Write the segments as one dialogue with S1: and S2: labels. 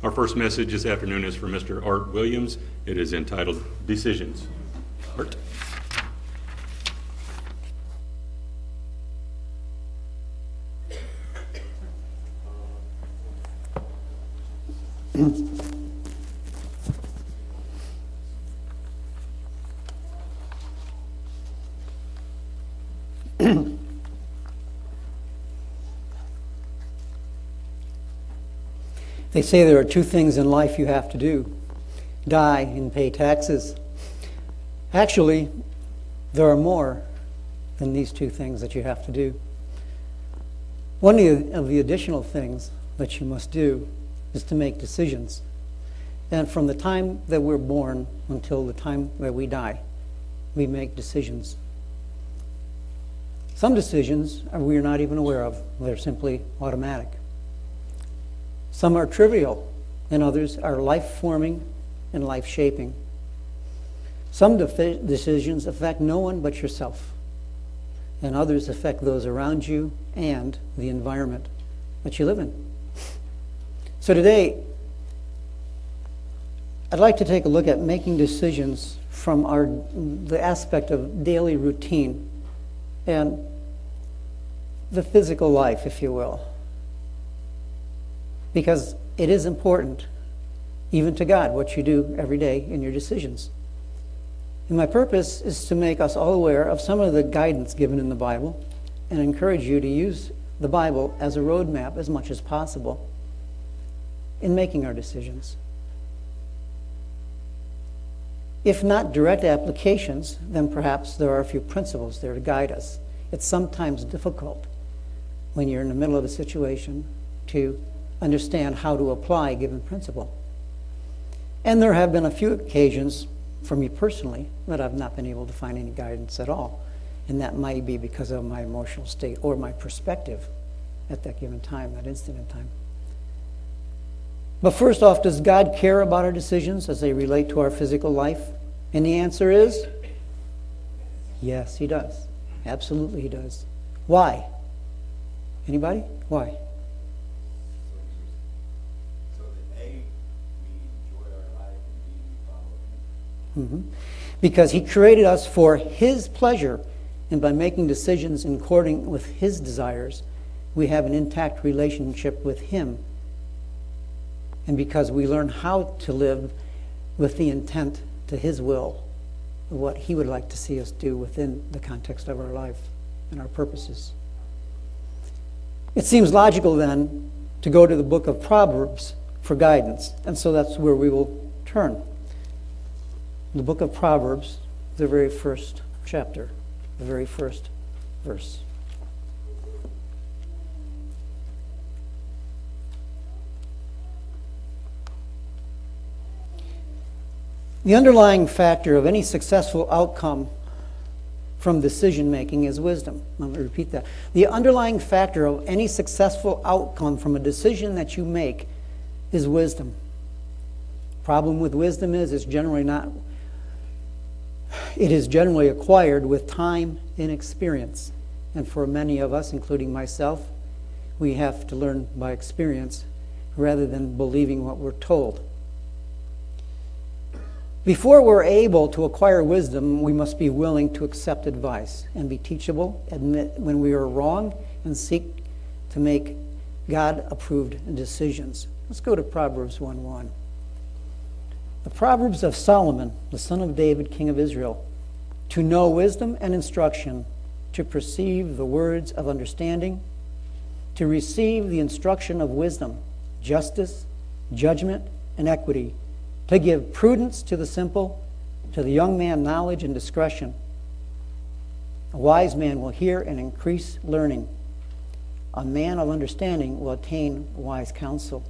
S1: Our first message this afternoon is from Mr. Art Williams. It is entitled Decisions. Art?
S2: They say there are two things in life you have to do die and pay taxes. Actually, there are more than these two things that you have to do. One of the additional things that you must do is to make decisions. And from the time that we're born until the time that we die, we make decisions. Some decisions we are not even aware of, they're simply automatic. Some are trivial, and others are life forming and life shaping. Some decisions affect no one but yourself, and others affect those around you and the environment that you live in. So today, I'd like to take a look at making decisions from our, the aspect of daily routine and the physical life, if you will because it is important, even to God, what you do every day in your decisions. And my purpose is to make us all aware of some of the guidance given in the Bible and encourage you to use the Bible as a roadmap as much as possible in making our decisions. If not direct applications, then perhaps there are a few principles there to guide us. It's sometimes difficult when you're in the middle of a situation to understand how to apply a given principle. And there have been a few occasions for me personally that I've not been able to find any guidance at all. And that might be because of my emotional state or my perspective at that given time, that instant in time. But first off, does God care about our decisions as they relate to our physical life? And the answer is yes, He does. Absolutely, He does. Why? Anybody? Why? Mm-hmm. Because He created us for His pleasure, and by making decisions in according with His desires, we have an intact relationship with Him. And because we learn how to live with the intent to His will, what He would like to see us do within the context of our life and our purposes. It seems logical then to go to the book of Proverbs for guidance, and so that's where we will turn the book of Proverbs, the very first chapter, the very first verse. The underlying factor of any successful outcome from decision making is wisdom. Let me repeat that. The underlying factor of any successful outcome from a decision that you make is wisdom. Problem with wisdom is it's generally not it is generally acquired with time and experience. And for many of us, including myself, we have to learn by experience rather than believing what we're told. Before we're able to acquire wisdom, we must be willing to accept advice and be teachable, admit when we are wrong, and seek to make God approved decisions. Let's go to Proverbs 1 1. The Proverbs of Solomon, the son of David, king of Israel, to know wisdom and instruction, to perceive the words of understanding, to receive the instruction of wisdom, justice, judgment, and equity, to give prudence to the simple, to the young man knowledge and discretion. A wise man will hear and increase learning. A man of understanding will attain wise counsel.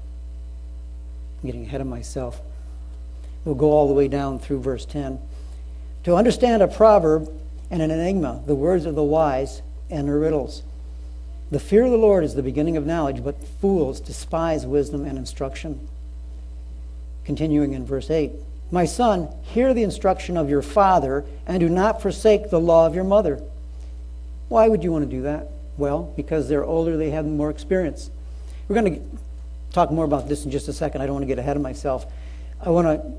S2: I'm getting ahead of myself. We'll go all the way down through verse 10. To understand a proverb and an enigma, the words of the wise and their riddles. The fear of the Lord is the beginning of knowledge, but fools despise wisdom and instruction. Continuing in verse 8 My son, hear the instruction of your father, and do not forsake the law of your mother. Why would you want to do that? Well, because they're older, they have more experience. We're going to talk more about this in just a second. I don't want to get ahead of myself. I want to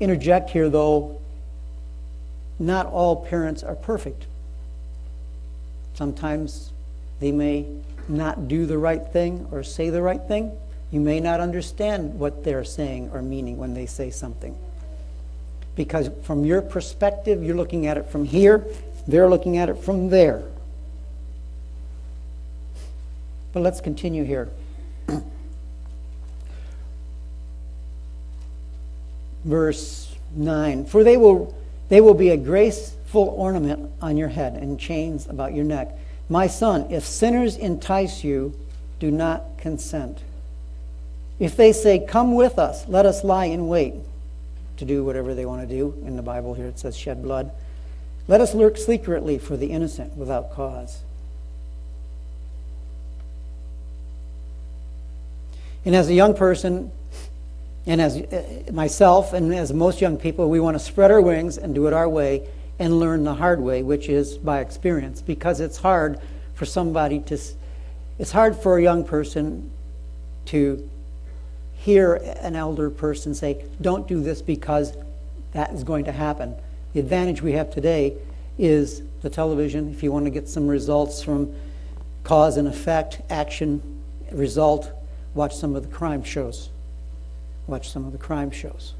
S2: interject here, though. Not all parents are perfect. Sometimes they may not do the right thing or say the right thing. You may not understand what they're saying or meaning when they say something. Because from your perspective, you're looking at it from here, they're looking at it from there. But let's continue here. Verse 9 For they will, they will be a graceful ornament on your head and chains about your neck. My son, if sinners entice you, do not consent. If they say, Come with us, let us lie in wait to do whatever they want to do, in the Bible here it says shed blood, let us lurk secretly for the innocent without cause. And as a young person, and as uh, myself, and as most young people, we want to spread our wings and do it our way and learn the hard way, which is by experience, because it's hard for somebody to, it's hard for a young person to hear an elder person say, don't do this because that is going to happen. The advantage we have today is the television. If you want to get some results from cause and effect, action, result, watch some of the crime shows. Watch some of the crime shows.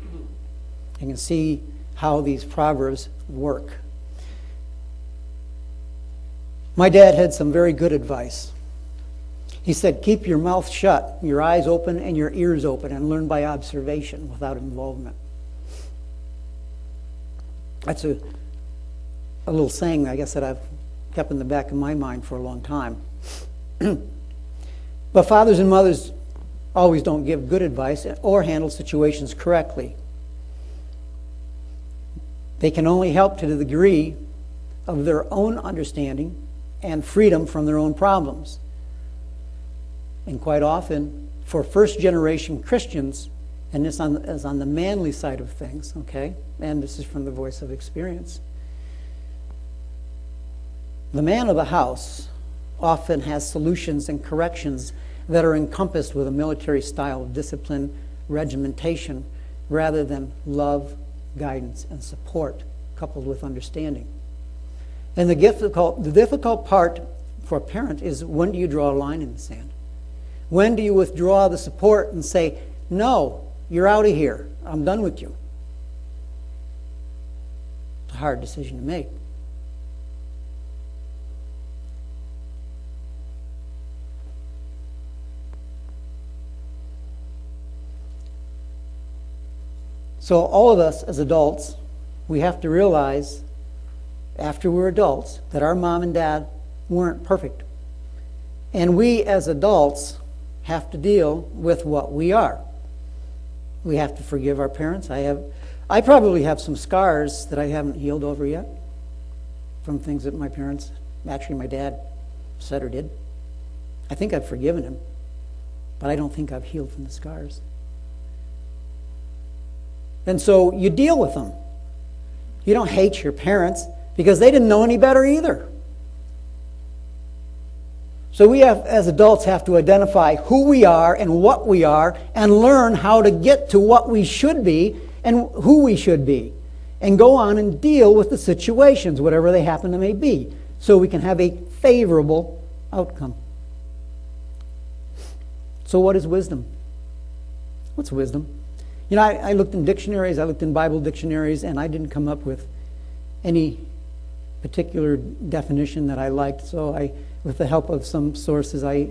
S2: You can see how these proverbs work. My dad had some very good advice. He said, Keep your mouth shut, your eyes open, and your ears open, and learn by observation without involvement. That's a, a little saying, I guess, that I've kept in the back of my mind for a long time. but fathers and mothers always don't give good advice or handle situations correctly. They can only help to the degree of their own understanding and freedom from their own problems. And quite often, for first generation Christians, and this on, is on the manly side of things, okay? And this is from the voice of experience. The man of the house often has solutions and corrections that are encompassed with a military style of discipline, regimentation, rather than love, guidance, and support coupled with understanding. And the difficult, the difficult part for a parent is when do you draw a line in the sand? When do you withdraw the support and say, no, you're out of here. I'm done with you? It's a hard decision to make. So, all of us as adults, we have to realize after we're adults that our mom and dad weren't perfect. And we as adults have to deal with what we are. We have to forgive our parents. I have I probably have some scars that I haven't healed over yet from things that my parents, actually my dad said or did. I think I've forgiven him, but I don't think I've healed from the scars. And so you deal with them. You don't hate your parents because they didn't know any better either. So we have, as adults, have to identify who we are and what we are and learn how to get to what we should be and who we should be. And go on and deal with the situations, whatever they happen to may be, so we can have a favorable outcome. So, what is wisdom? What's wisdom? You know, I, I looked in dictionaries, I looked in Bible dictionaries, and I didn't come up with any particular definition that I liked. So I, with the help of some sources, I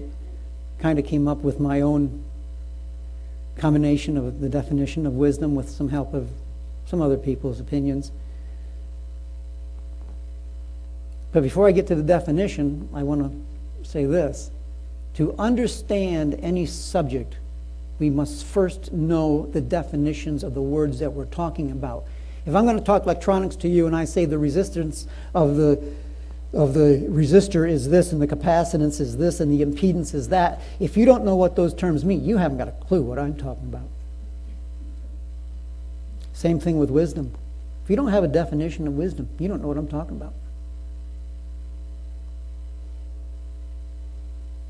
S2: kind of came up with my own combination of the definition of wisdom with some help of some other people's opinions. But before I get to the definition, I want to say this. To understand any subject, we must first know the definitions of the words that we're talking about. If I'm going to talk electronics to you and I say the resistance of the of the resistor is this and the capacitance is this and the impedance is that, if you don't know what those terms mean, you haven't got a clue what I'm talking about. Same thing with wisdom. If you don't have a definition of wisdom, you don't know what I'm talking about.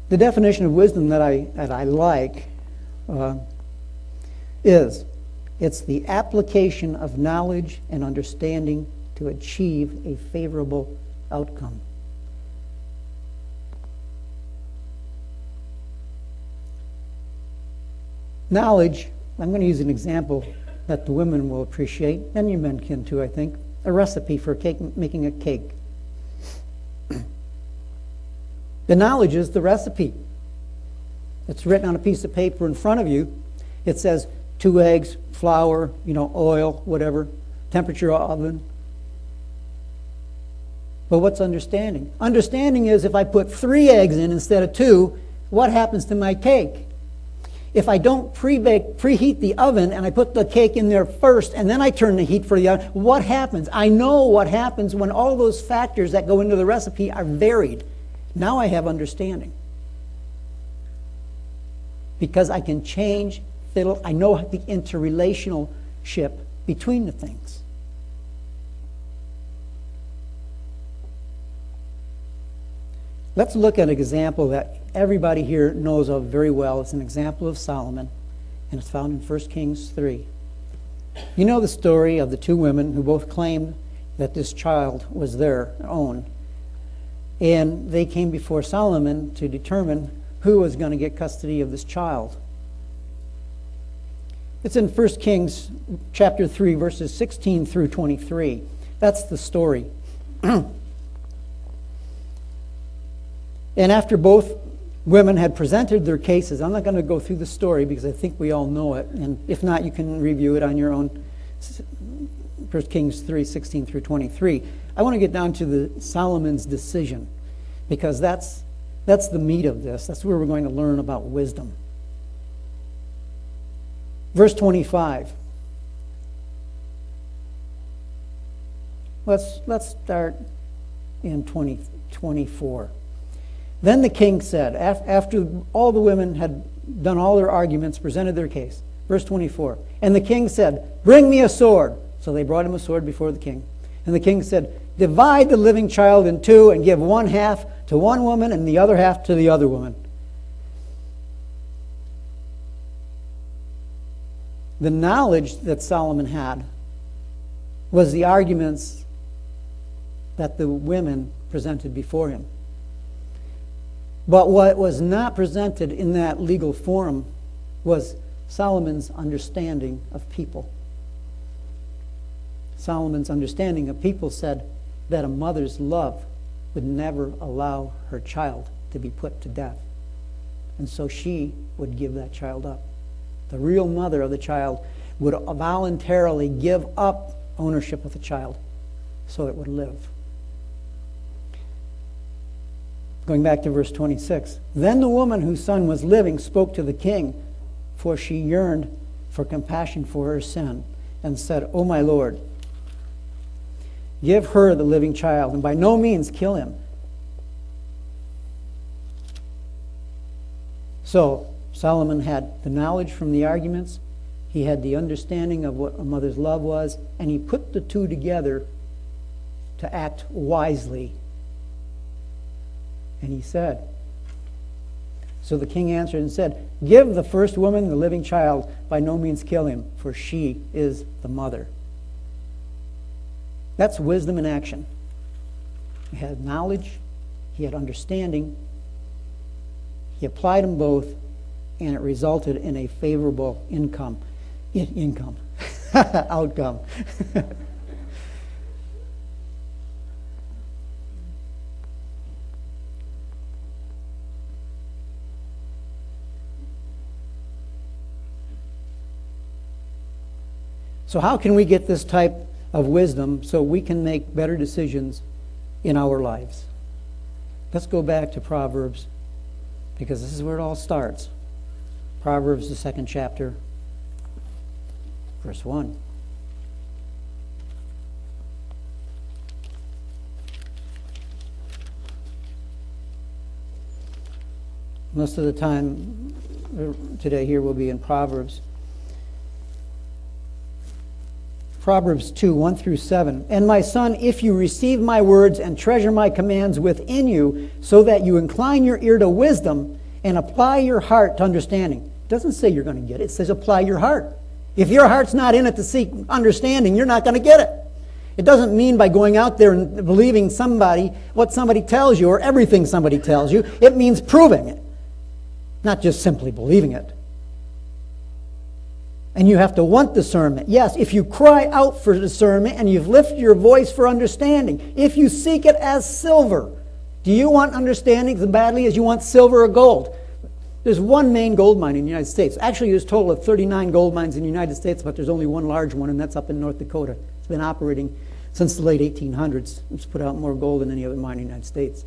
S2: The definition of wisdom that I, that I like uh, is it's the application of knowledge and understanding to achieve a favorable outcome. Knowledge, I'm going to use an example that the women will appreciate, and you men can too, I think. A recipe for cake, making a cake. the knowledge is the recipe. It's written on a piece of paper in front of you. It says two eggs, flour, you know, oil, whatever, temperature oven. But what's understanding? Understanding is if I put three eggs in instead of two, what happens to my cake? If I don't pre-bake, preheat the oven and I put the cake in there first and then I turn the heat for the oven, what happens? I know what happens when all those factors that go into the recipe are varied. Now I have understanding. Because I can change, fiddle, I know the interrelationship between the things. Let's look at an example that everybody here knows of very well. It's an example of Solomon, and it's found in 1 Kings 3. You know the story of the two women who both claimed that this child was their own. And they came before Solomon to determine who was going to get custody of this child. It's in 1 Kings chapter 3 verses 16 through 23. That's the story. and after both women had presented their cases. I'm not going to go through the story because I think we all know it. And if not, you can review it on your own. 1 Kings 3 16 through 23. I want to get down to the Solomon's decision because that's, that's the meat of this. That's where we're going to learn about wisdom. Verse 25. Let's, let's start in 20, 24. Then the king said, after all the women had done all their arguments, presented their case, verse 24, and the king said, Bring me a sword. So they brought him a sword before the king. And the king said, Divide the living child in two and give one half to one woman and the other half to the other woman. The knowledge that Solomon had was the arguments that the women presented before him. But what was not presented in that legal forum was Solomon's understanding of people. Solomon's understanding of people said that a mother's love would never allow her child to be put to death. And so she would give that child up. The real mother of the child would voluntarily give up ownership of the child so it would live. Going back to verse 26. Then the woman whose son was living spoke to the king, for she yearned for compassion for her son, and said, O my lord, give her the living child, and by no means kill him. So Solomon had the knowledge from the arguments, he had the understanding of what a mother's love was, and he put the two together to act wisely and he said, So the king answered and said, Give the first woman the living child, by no means kill him, for she is the mother. That's wisdom in action. He had knowledge, he had understanding, he applied them both, and it resulted in a favorable income. In- income. outcome. So, how can we get this type of wisdom so we can make better decisions in our lives? Let's go back to Proverbs because this is where it all starts. Proverbs, the second chapter, verse 1. Most of the time uh, today here will be in Proverbs. Proverbs 2 1 through 7. And my son, if you receive my words and treasure my commands within you, so that you incline your ear to wisdom and apply your heart to understanding, It doesn't say you're going to get it. It says apply your heart. If your heart's not in it to seek understanding, you're not going to get it. It doesn't mean by going out there and believing somebody, what somebody tells you, or everything somebody tells you. It means proving it, not just simply believing it. And you have to want discernment. Yes, if you cry out for discernment and you've lifted your voice for understanding, if you seek it as silver, do you want understanding as badly as you want silver or gold? There's one main gold mine in the United States. Actually, there's a total of 39 gold mines in the United States, but there's only one large one, and that's up in North Dakota. It's been operating since the late 1800s. It's put out more gold than any other mine in the United States.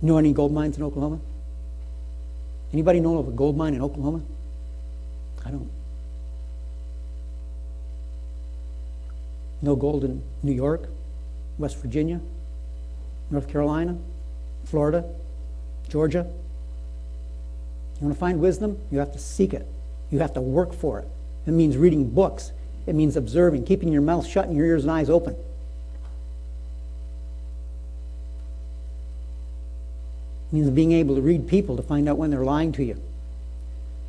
S2: You know any gold mines in Oklahoma? Anybody know of a gold mine in Oklahoma? I don't. No gold in New York, West Virginia, North Carolina, Florida, Georgia. You want to find wisdom? You have to seek it. You have to work for it. It means reading books. It means observing, keeping your mouth shut and your ears and eyes open. It means being able to read people to find out when they're lying to you.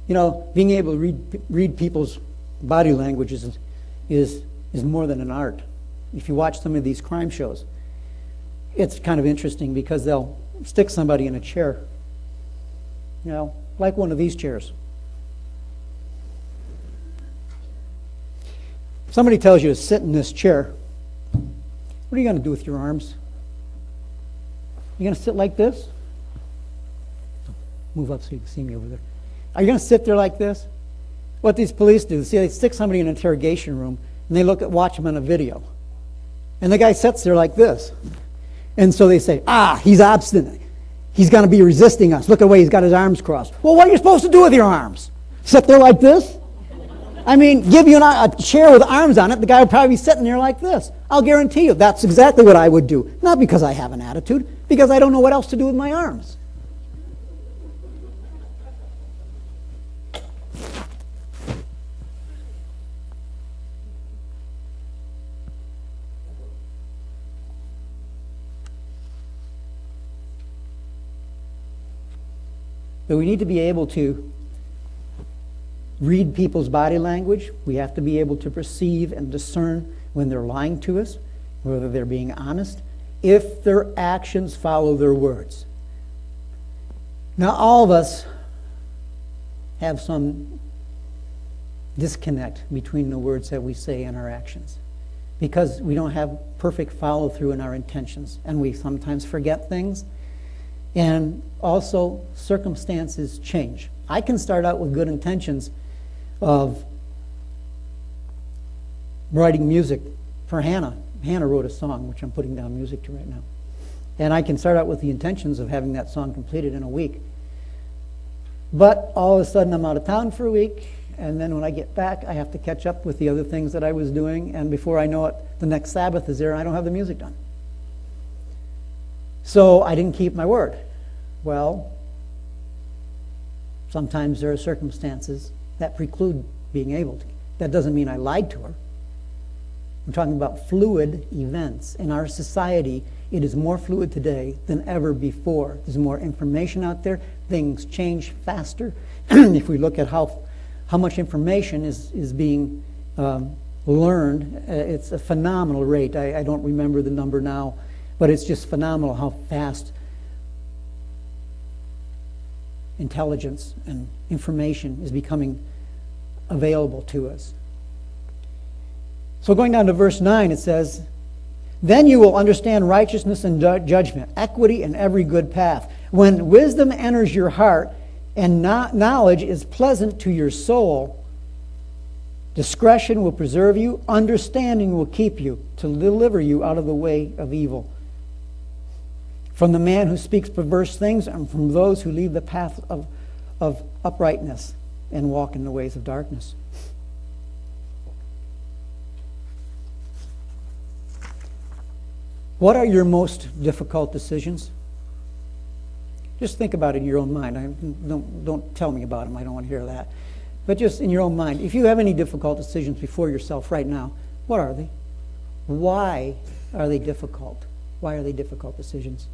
S2: You know, being able to read, read people's body languages is, is, is more than an art. If you watch some of these crime shows, it's kind of interesting because they'll stick somebody in a chair, you know, like one of these chairs. Somebody tells you to sit in this chair. What are you going to do with your arms? You going to sit like this? Move up so you can see me over there. Are you going to sit there like this? What these police do, see, they stick somebody in an interrogation room and they look at watch them on a video. And the guy sits there like this. And so they say, ah, he's obstinate. He's going to be resisting us. Look at the way he's got his arms crossed. Well, what are you supposed to do with your arms? Sit there like this? I mean, give you an, a chair with arms on it, the guy would probably be sitting there like this. I'll guarantee you that's exactly what I would do. Not because I have an attitude, because I don't know what else to do with my arms. But we need to be able to read people's body language. We have to be able to perceive and discern when they're lying to us, whether they're being honest, if their actions follow their words. Now, all of us have some disconnect between the words that we say and our actions because we don't have perfect follow through in our intentions and we sometimes forget things and also, circumstances change. I can start out with good intentions of writing music for Hannah. Hannah wrote a song, which I'm putting down music to right now. And I can start out with the intentions of having that song completed in a week. But all of a sudden, I'm out of town for a week, and then when I get back, I have to catch up with the other things that I was doing, and before I know it, the next Sabbath is there, and I don't have the music done. So I didn't keep my word. Well, sometimes there are circumstances that preclude being able to. That doesn't mean I lied to her. I'm talking about fluid events. In our society, it is more fluid today than ever before. There's more information out there. Things change faster. if we look at how, how much information is, is being um, learned, uh, it's a phenomenal rate. I, I don't remember the number now, but it's just phenomenal how fast intelligence and information is becoming available to us. So, going down to verse 9, it says, Then you will understand righteousness and judgment, equity, and every good path. When wisdom enters your heart and knowledge is pleasant to your soul, discretion will preserve you, understanding will keep you, to deliver you out of the way of evil from the man who speaks perverse things and from those who leave the path of, of uprightness and walk in the ways of darkness. What are your most difficult decisions? Just think about it in your own mind. I, don't, don't tell me about them. I don't want to hear that. But just in your own mind, if you have any difficult decisions before yourself right now, what are they? Why are they difficult? Why are they difficult decisions?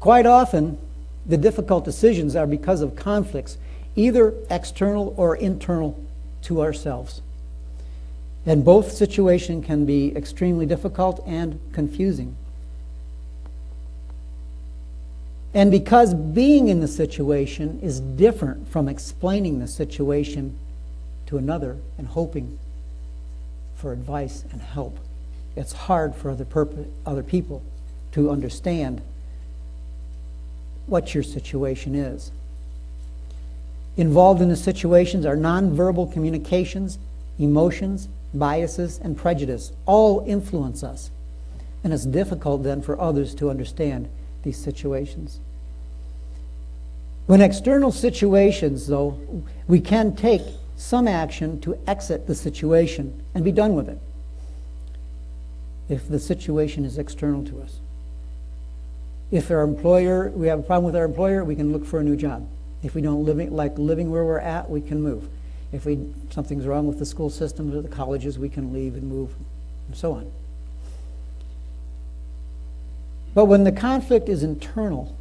S2: Quite often, the difficult decisions are because of conflicts, either external or internal to ourselves. And both situation can be extremely difficult and confusing. And because being in the situation is different from explaining the situation to another and hoping for advice and help, it's hard for other, other people to understand what your situation is. Involved in the situations are nonverbal communications, emotions, biases, and prejudice. All influence us. And it's difficult then for others to understand these situations. When external situations, though, we can take some action to exit the situation and be done with it if the situation is external to us. If our employer, we have a problem with our employer, we can look for a new job. If we don't like living where we're at, we can move. If we, something's wrong with the school systems or the colleges, we can leave and move, and so on. But when the conflict is internal,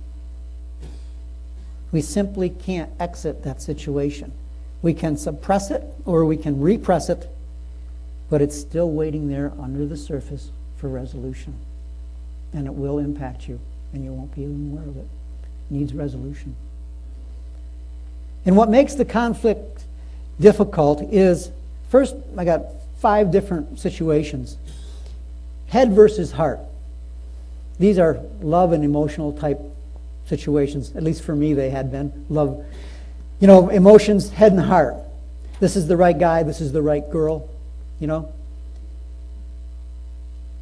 S2: we simply can't exit that situation. We can suppress it or we can repress it, but it's still waiting there under the surface for resolution. And it will impact you, and you won't be aware of it. It needs resolution. And what makes the conflict difficult is first, I got five different situations head versus heart. These are love and emotional type situations. At least for me, they had been. Love, you know, emotions, head and heart. This is the right guy, this is the right girl, you know.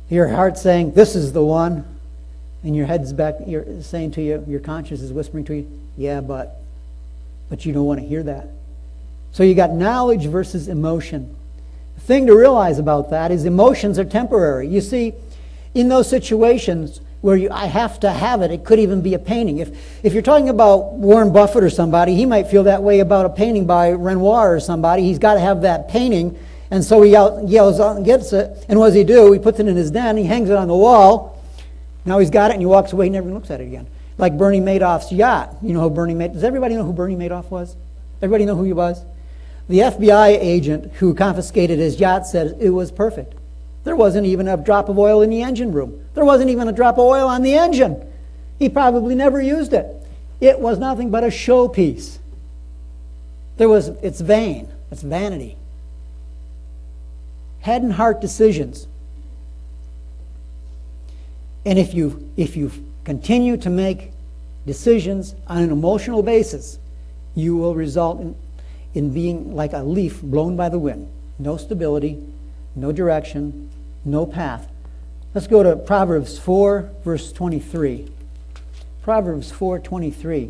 S2: Your heart saying, This is the one. And your head's back, you're saying to you, your conscience is whispering to you, Yeah, but. But you don't want to hear that. So you got knowledge versus emotion. The thing to realize about that is emotions are temporary. You see, in those situations where you, I have to have it, it could even be a painting. If, if you're talking about Warren Buffett or somebody, he might feel that way about a painting by Renoir or somebody. He's got to have that painting. And so he out, yells out and gets it. And what does he do? He puts it in his den, he hangs it on the wall. Now he's got it and he walks away, he never looks at it again. Like Bernie Madoff's yacht. You know who Bernie Madoff Does everybody know who Bernie Madoff was? Everybody know who he was? The FBI agent who confiscated his yacht said it was perfect. There wasn't even a drop of oil in the engine room. There wasn't even a drop of oil on the engine. He probably never used it. It was nothing but a showpiece. There was it's vain. It's vanity. Head and heart decisions. And if you if you continue to make decisions on an emotional basis, you will result in, in being like a leaf blown by the wind. No stability, no direction, no path. Let's go to Proverbs 4, verse 23. Proverbs 4:23.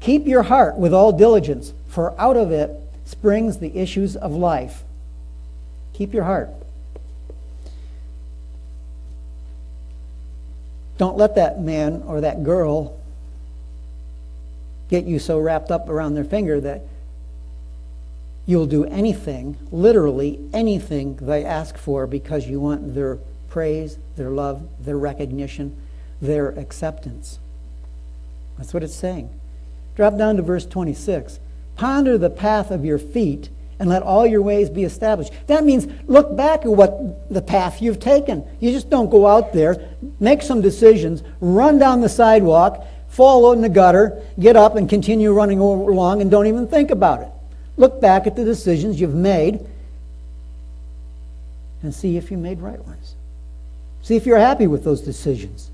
S2: Keep your heart with all diligence, for out of it springs the issues of life. Keep your heart. Don't let that man or that girl get you so wrapped up around their finger that you'll do anything, literally anything they ask for because you want their praise, their love, their recognition, their acceptance. That's what it's saying. Drop down to verse 26. Ponder the path of your feet and let all your ways be established. That means look back at what the path you've taken. You just don't go out there, make some decisions, run down the sidewalk, fall in the gutter, get up and continue running along and don't even think about it. Look back at the decisions you've made and see if you made right ones. See if you're happy with those decisions.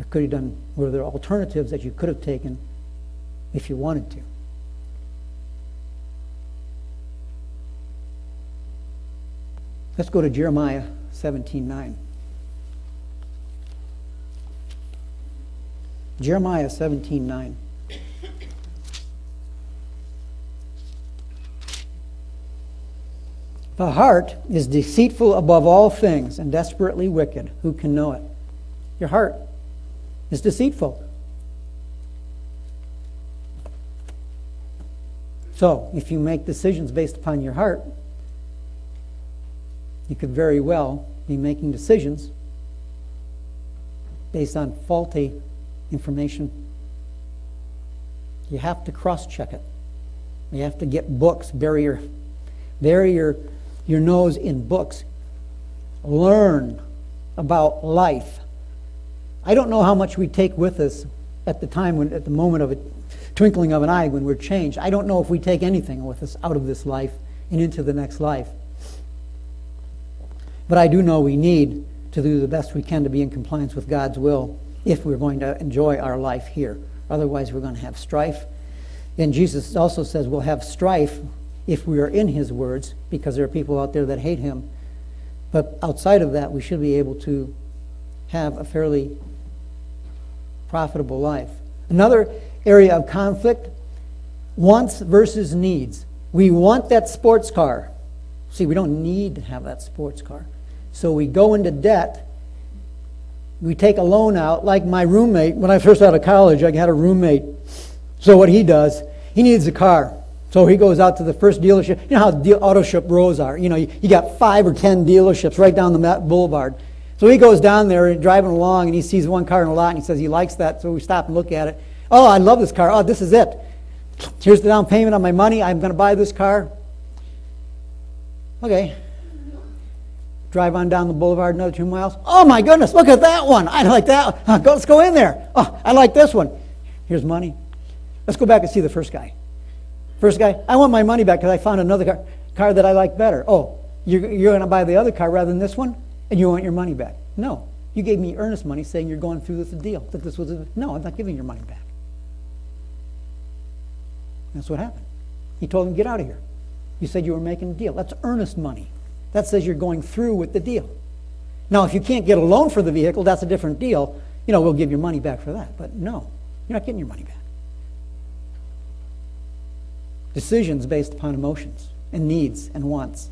S2: Or could have done were there alternatives that you could have taken if you wanted to? Let's go to Jeremiah 17:9. Jeremiah 17:9. The heart is deceitful above all things and desperately wicked. Who can know it? Your heart is deceitful. So, if you make decisions based upon your heart, you could very well be making decisions based on faulty information. You have to cross check it. You have to get books, bury your, bury your, your nose in books. Learn about life. I don't know how much we take with us at the time when, at the moment of a twinkling of an eye when we're changed. I don't know if we take anything with us out of this life and into the next life. But I do know we need to do the best we can to be in compliance with God's will if we're going to enjoy our life here. Otherwise, we're going to have strife. And Jesus also says we'll have strife if we are in his words because there are people out there that hate him. But outside of that, we should be able to have a fairly profitable life. Another area of conflict wants versus needs. We want that sports car. See, we don't need to have that sports car. So we go into debt. We take a loan out, like my roommate. When I first out of college, I had a roommate. So what he does, he needs a car. So he goes out to the first dealership. You know how deal, auto shop rows are. You know, you, you got five or ten dealerships right down the boulevard. So he goes down there driving along and he sees one car in a lot and he says he likes that. So we stop and look at it. Oh, I love this car. Oh, this is it. Here's the down payment on my money. I'm going to buy this car. Okay. Drive on down the boulevard another two miles. Oh my goodness, look at that one. I like that. let's go in there. Oh, I like this one. Here's money. Let's go back and see the first guy. First guy, I want my money back because I found another car, car that I like better. Oh, you're, you're going to buy the other car rather than this one, and you want your money back. No, you gave me earnest money saying you're going through this deal. That this was a, no, I'm not giving your money back. That's what happened. He told him, get out of here. You said you were making a deal. That's earnest money. That says you're going through with the deal. Now, if you can't get a loan for the vehicle, that's a different deal. You know, we'll give your money back for that. But no, you're not getting your money back. Decisions based upon emotions and needs and wants.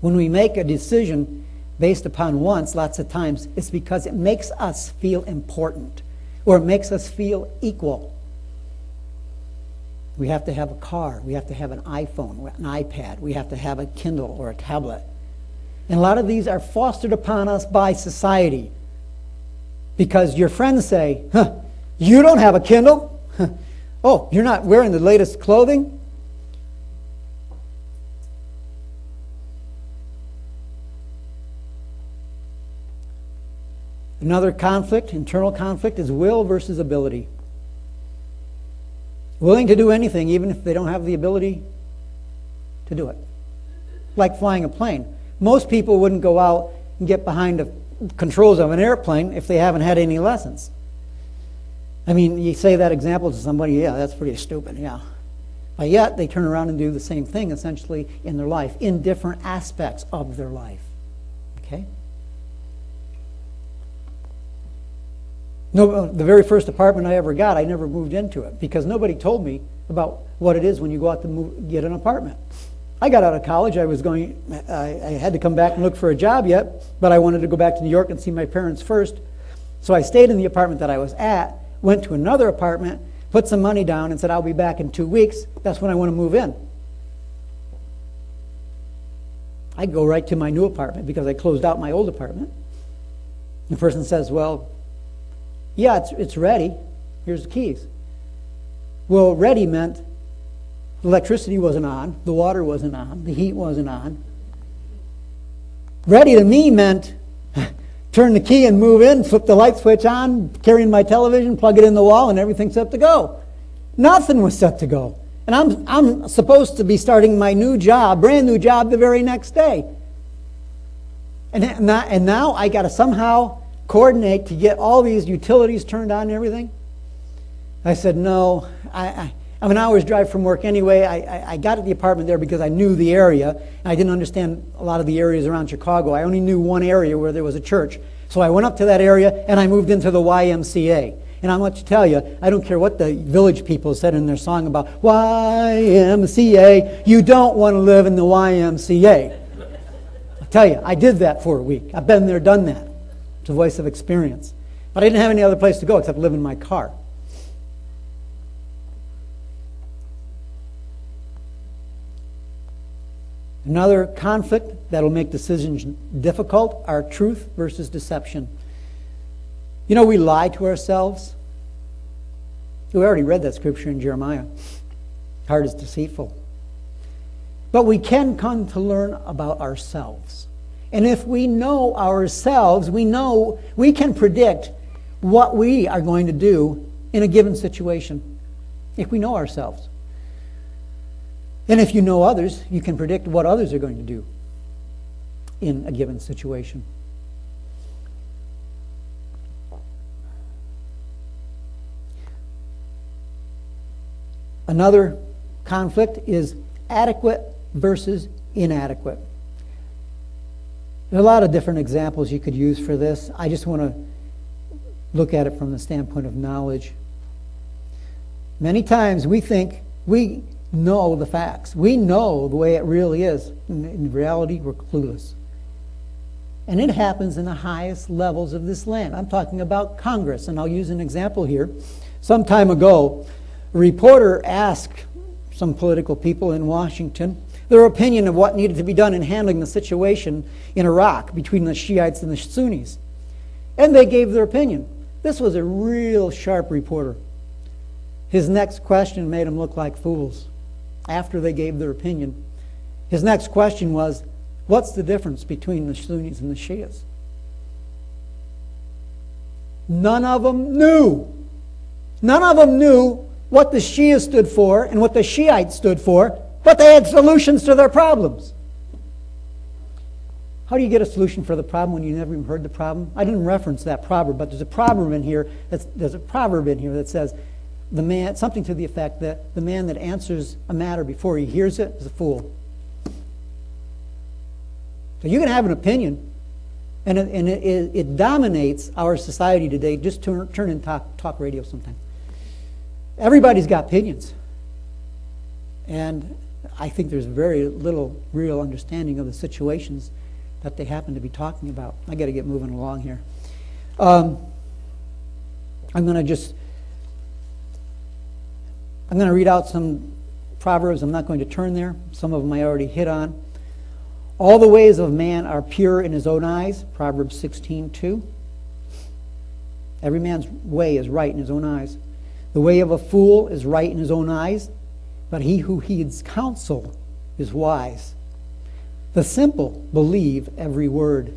S2: When we make a decision based upon wants, lots of times, it's because it makes us feel important or it makes us feel equal. We have to have a car. We have to have an iPhone, an iPad. We have to have a Kindle or a tablet. And a lot of these are fostered upon us by society. Because your friends say, huh, you don't have a Kindle? oh, you're not wearing the latest clothing? Another conflict, internal conflict, is will versus ability willing to do anything even if they don't have the ability to do it. Like flying a plane. Most people wouldn't go out and get behind the controls of an airplane if they haven't had any lessons. I mean, you say that example to somebody, yeah, that's pretty stupid, yeah. But yet, they turn around and do the same thing essentially in their life, in different aspects of their life. Okay? No, uh, the very first apartment I ever got, I never moved into it because nobody told me about what it is when you go out to move, get an apartment. I got out of college. I was going. I, I had to come back and look for a job yet, but I wanted to go back to New York and see my parents first. So I stayed in the apartment that I was at. Went to another apartment, put some money down, and said I'll be back in two weeks. That's when I want to move in. I go right to my new apartment because I closed out my old apartment. The person says, "Well, yeah, it's, it's ready. Here's the keys. Well, ready meant electricity wasn't on, the water wasn't on, the heat wasn't on. Ready to me meant turn the key and move in, flip the light switch on, carry in my television, plug it in the wall, and everything's set to go. Nothing was set to go. And I'm, I'm supposed to be starting my new job, brand new job, the very next day. And, and now I got to somehow coordinate to get all these utilities turned on and everything? I said, no. I, I, I'm an hour's drive from work anyway. I, I, I got at the apartment there because I knew the area. And I didn't understand a lot of the areas around Chicago. I only knew one area where there was a church. So I went up to that area and I moved into the YMCA. And I'm going to tell you, I don't care what the village people said in their song about YMCA, you don't want to live in the YMCA. I'll tell you, I did that for a week. I've been there, done that. A voice of experience. But I didn't have any other place to go except live in my car. Another conflict that'll make decisions difficult are truth versus deception. You know, we lie to ourselves. We already read that scripture in Jeremiah. Heart is deceitful. But we can come to learn about ourselves. And if we know ourselves, we know we can predict what we are going to do in a given situation. If we know ourselves. And if you know others, you can predict what others are going to do in a given situation. Another conflict is adequate versus inadequate. There are a lot of different examples you could use for this. I just want to look at it from the standpoint of knowledge. Many times we think we know the facts, we know the way it really is. In reality, we're clueless. And it happens in the highest levels of this land. I'm talking about Congress, and I'll use an example here. Some time ago, a reporter asked some political people in Washington their opinion of what needed to be done in handling the situation in Iraq between the Shiites and the Sunnis. And they gave their opinion. This was a real sharp reporter. His next question made them look like fools after they gave their opinion. His next question was, What's the difference between the Sunnis and the Shias? None of them knew. None of them knew what the Shia stood for and what the Shiites stood for, but they had solutions to their problems. How do you get a solution for the problem when you never even heard the problem? I didn't reference that proverb, but there's a proverb in here that's, there's a proverb in here that says the man something to the effect that the man that answers a matter before he hears it is a fool. So you can have an opinion, and it, and it, it dominates our society today. Just turn, turn and talk, talk radio sometimes. Everybody's got opinions. And I think there's very little real understanding of the situations that they happen to be talking about. I got to get moving along here. Um, I'm going to just I'm going to read out some proverbs. I'm not going to turn there. Some of them I already hit on. All the ways of man are pure in his own eyes. Proverbs 16:2. Every man's way is right in his own eyes. The way of a fool is right in his own eyes, but he who heeds counsel is wise. The simple believe every word.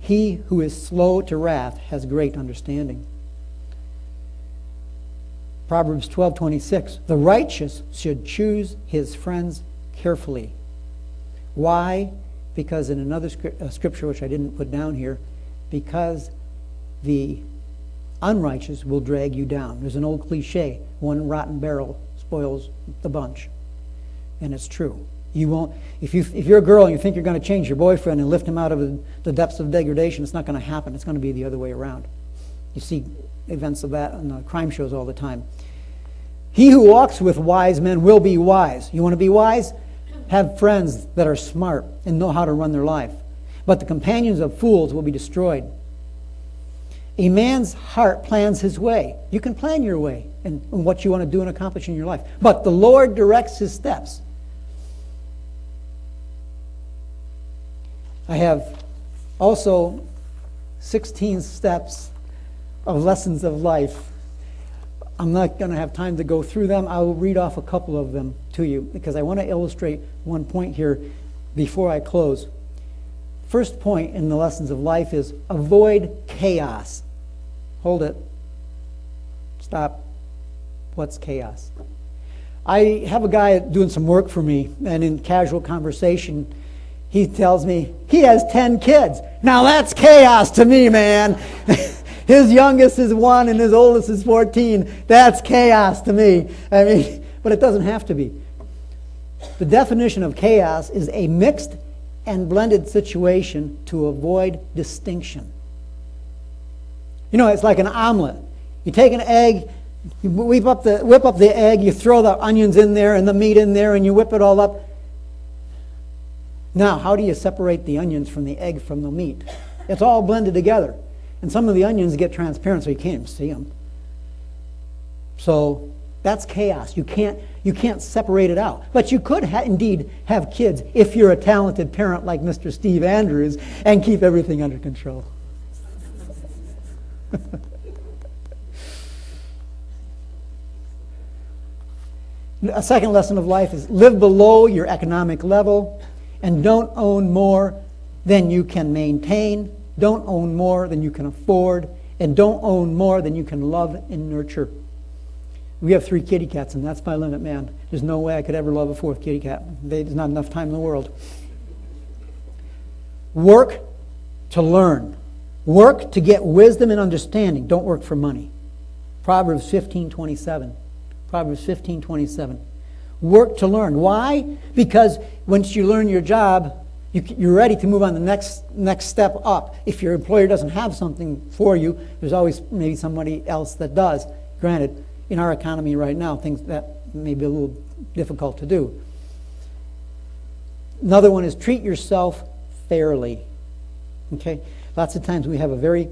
S2: He who is slow to wrath has great understanding. Proverbs 12:26 The righteous should choose his friends carefully. Why? Because in another uh, scripture which I didn't put down here, because the unrighteous will drag you down. There's an old cliche one rotten barrel spoils the bunch. And it's true. You won't, if, you, if you're a girl and you think you're going to change your boyfriend and lift him out of the depths of degradation, it's not going to happen. It's going to be the other way around. You see events of that on crime shows all the time. He who walks with wise men will be wise. You want to be wise? Have friends that are smart and know how to run their life. But the companions of fools will be destroyed. A man's heart plans his way. You can plan your way and, what you want to do and accomplish in your life. But the Lord directs his steps. I have also 16 steps of lessons of life. I'm not going to have time to go through them. I will read off a couple of them to you because I want to illustrate one point here before I close. First point in the lessons of life is avoid chaos. Hold it. Stop. What's chaos? I have a guy doing some work for me, and in casual conversation, he tells me he has 10 kids. Now that's chaos to me, man. his youngest is one and his oldest is 14. That's chaos to me. I mean, but it doesn't have to be. The definition of chaos is a mixed and blended situation to avoid distinction. You know, it's like an omelet. You take an egg, you whip up the, whip up the egg, you throw the onions in there and the meat in there, and you whip it all up. Now, how do you separate the onions from the egg from the meat? It's all blended together. And some of the onions get transparent so you can't even see them. So that's chaos. You can't, you can't separate it out. But you could ha- indeed have kids if you're a talented parent like Mr. Steve Andrews and keep everything under control. A second lesson of life is live below your economic level and don't own more than you can maintain, don't own more than you can afford, and don't own more than you can love and nurture. We have three kitty cats, and that's my limit, man. There's no way I could ever love a fourth kitty cat. There's not enough time in the world. Work to learn. Work to get wisdom and understanding. Don't work for money. Proverbs 15 27. Proverbs 15 27. Work to learn. Why? Because once you learn your job, you, are ready to move on the next, next step up. If your employer doesn't have something for you, there's always maybe somebody else that does. Granted, in our economy right now, things that may be a little difficult to do. Another one is treat yourself fairly. Okay? Lots of times we have a very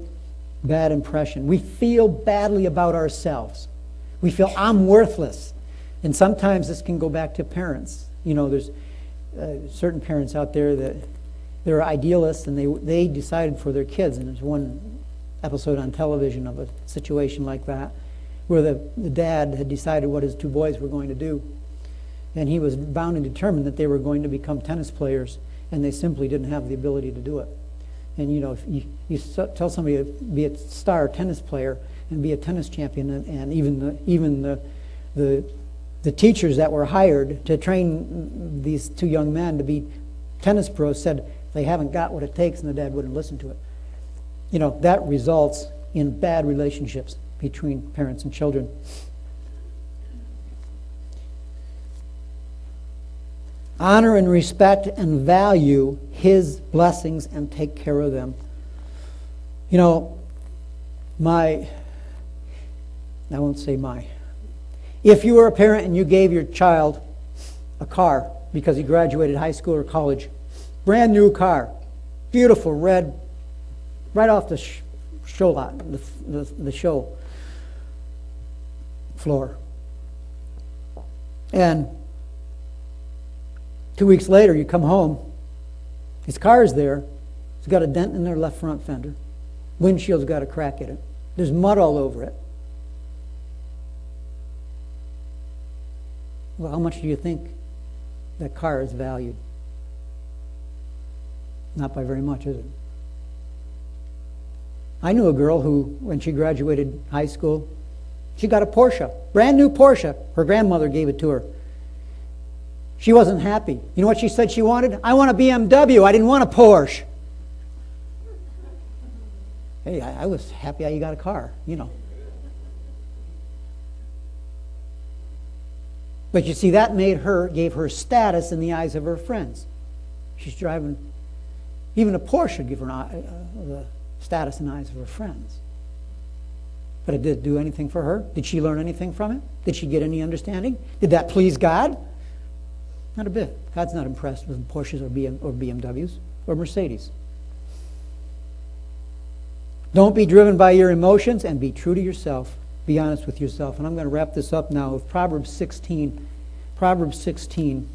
S2: bad impression. We feel badly about ourselves. We feel I'm worthless. And sometimes this can go back to parents. You know, there's uh, certain parents out there that they're idealists and they, they decided for their kids. And there's one episode on television of a situation like that where the, the dad had decided what his two boys were going to do. And he was bound and determined that they were going to become tennis players, and they simply didn't have the ability to do it. And you know, if you, you tell somebody to be a star tennis player and be a tennis champion, and, and even the, even the, the, the teachers that were hired to train these two young men to be tennis pros said they haven't got what it takes, and the dad wouldn't listen to it. You know, that results in bad relationships between parents and children. Honor and respect and value his blessings and take care of them. You know, my, I won't say my. If you were a parent and you gave your child a car because he graduated high school or college, brand new car, beautiful red, right off the show lot, the, the, the show floor. And two weeks later, you come home, his car is there, it's got a dent in their left front fender, windshield's got a crack in it, there's mud all over it. Well, how much do you think that car is valued? Not by very much, is it? I knew a girl who, when she graduated high school, she got a Porsche, brand new Porsche. Her grandmother gave it to her. She wasn't happy. You know what she said she wanted? I want a BMW. I didn't want a Porsche. Hey, I, I was happy you got a car, you know. But you see, that made her, gave her status in the eyes of her friends. She's driving, even a Porsche would give her an, uh, status in the eyes of her friends. But it did do anything for her? Did she learn anything from it? Did she get any understanding? Did that please God? Not a bit. God's not impressed with Porsches or, BM, or BMWs or Mercedes. Don't be driven by your emotions and be true to yourself. Be honest with yourself. And I'm going to wrap this up now with Proverbs 16. Proverbs 16,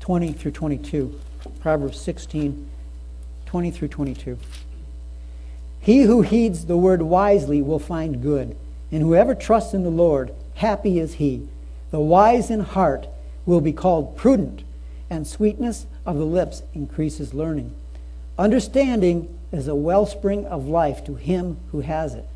S2: 20 through 22. Proverbs 16, 20 through 22. He who heeds the word wisely will find good, and whoever trusts in the Lord, happy is he. The wise in heart will be called prudent, and sweetness of the lips increases learning. Understanding is a wellspring of life to him who has it,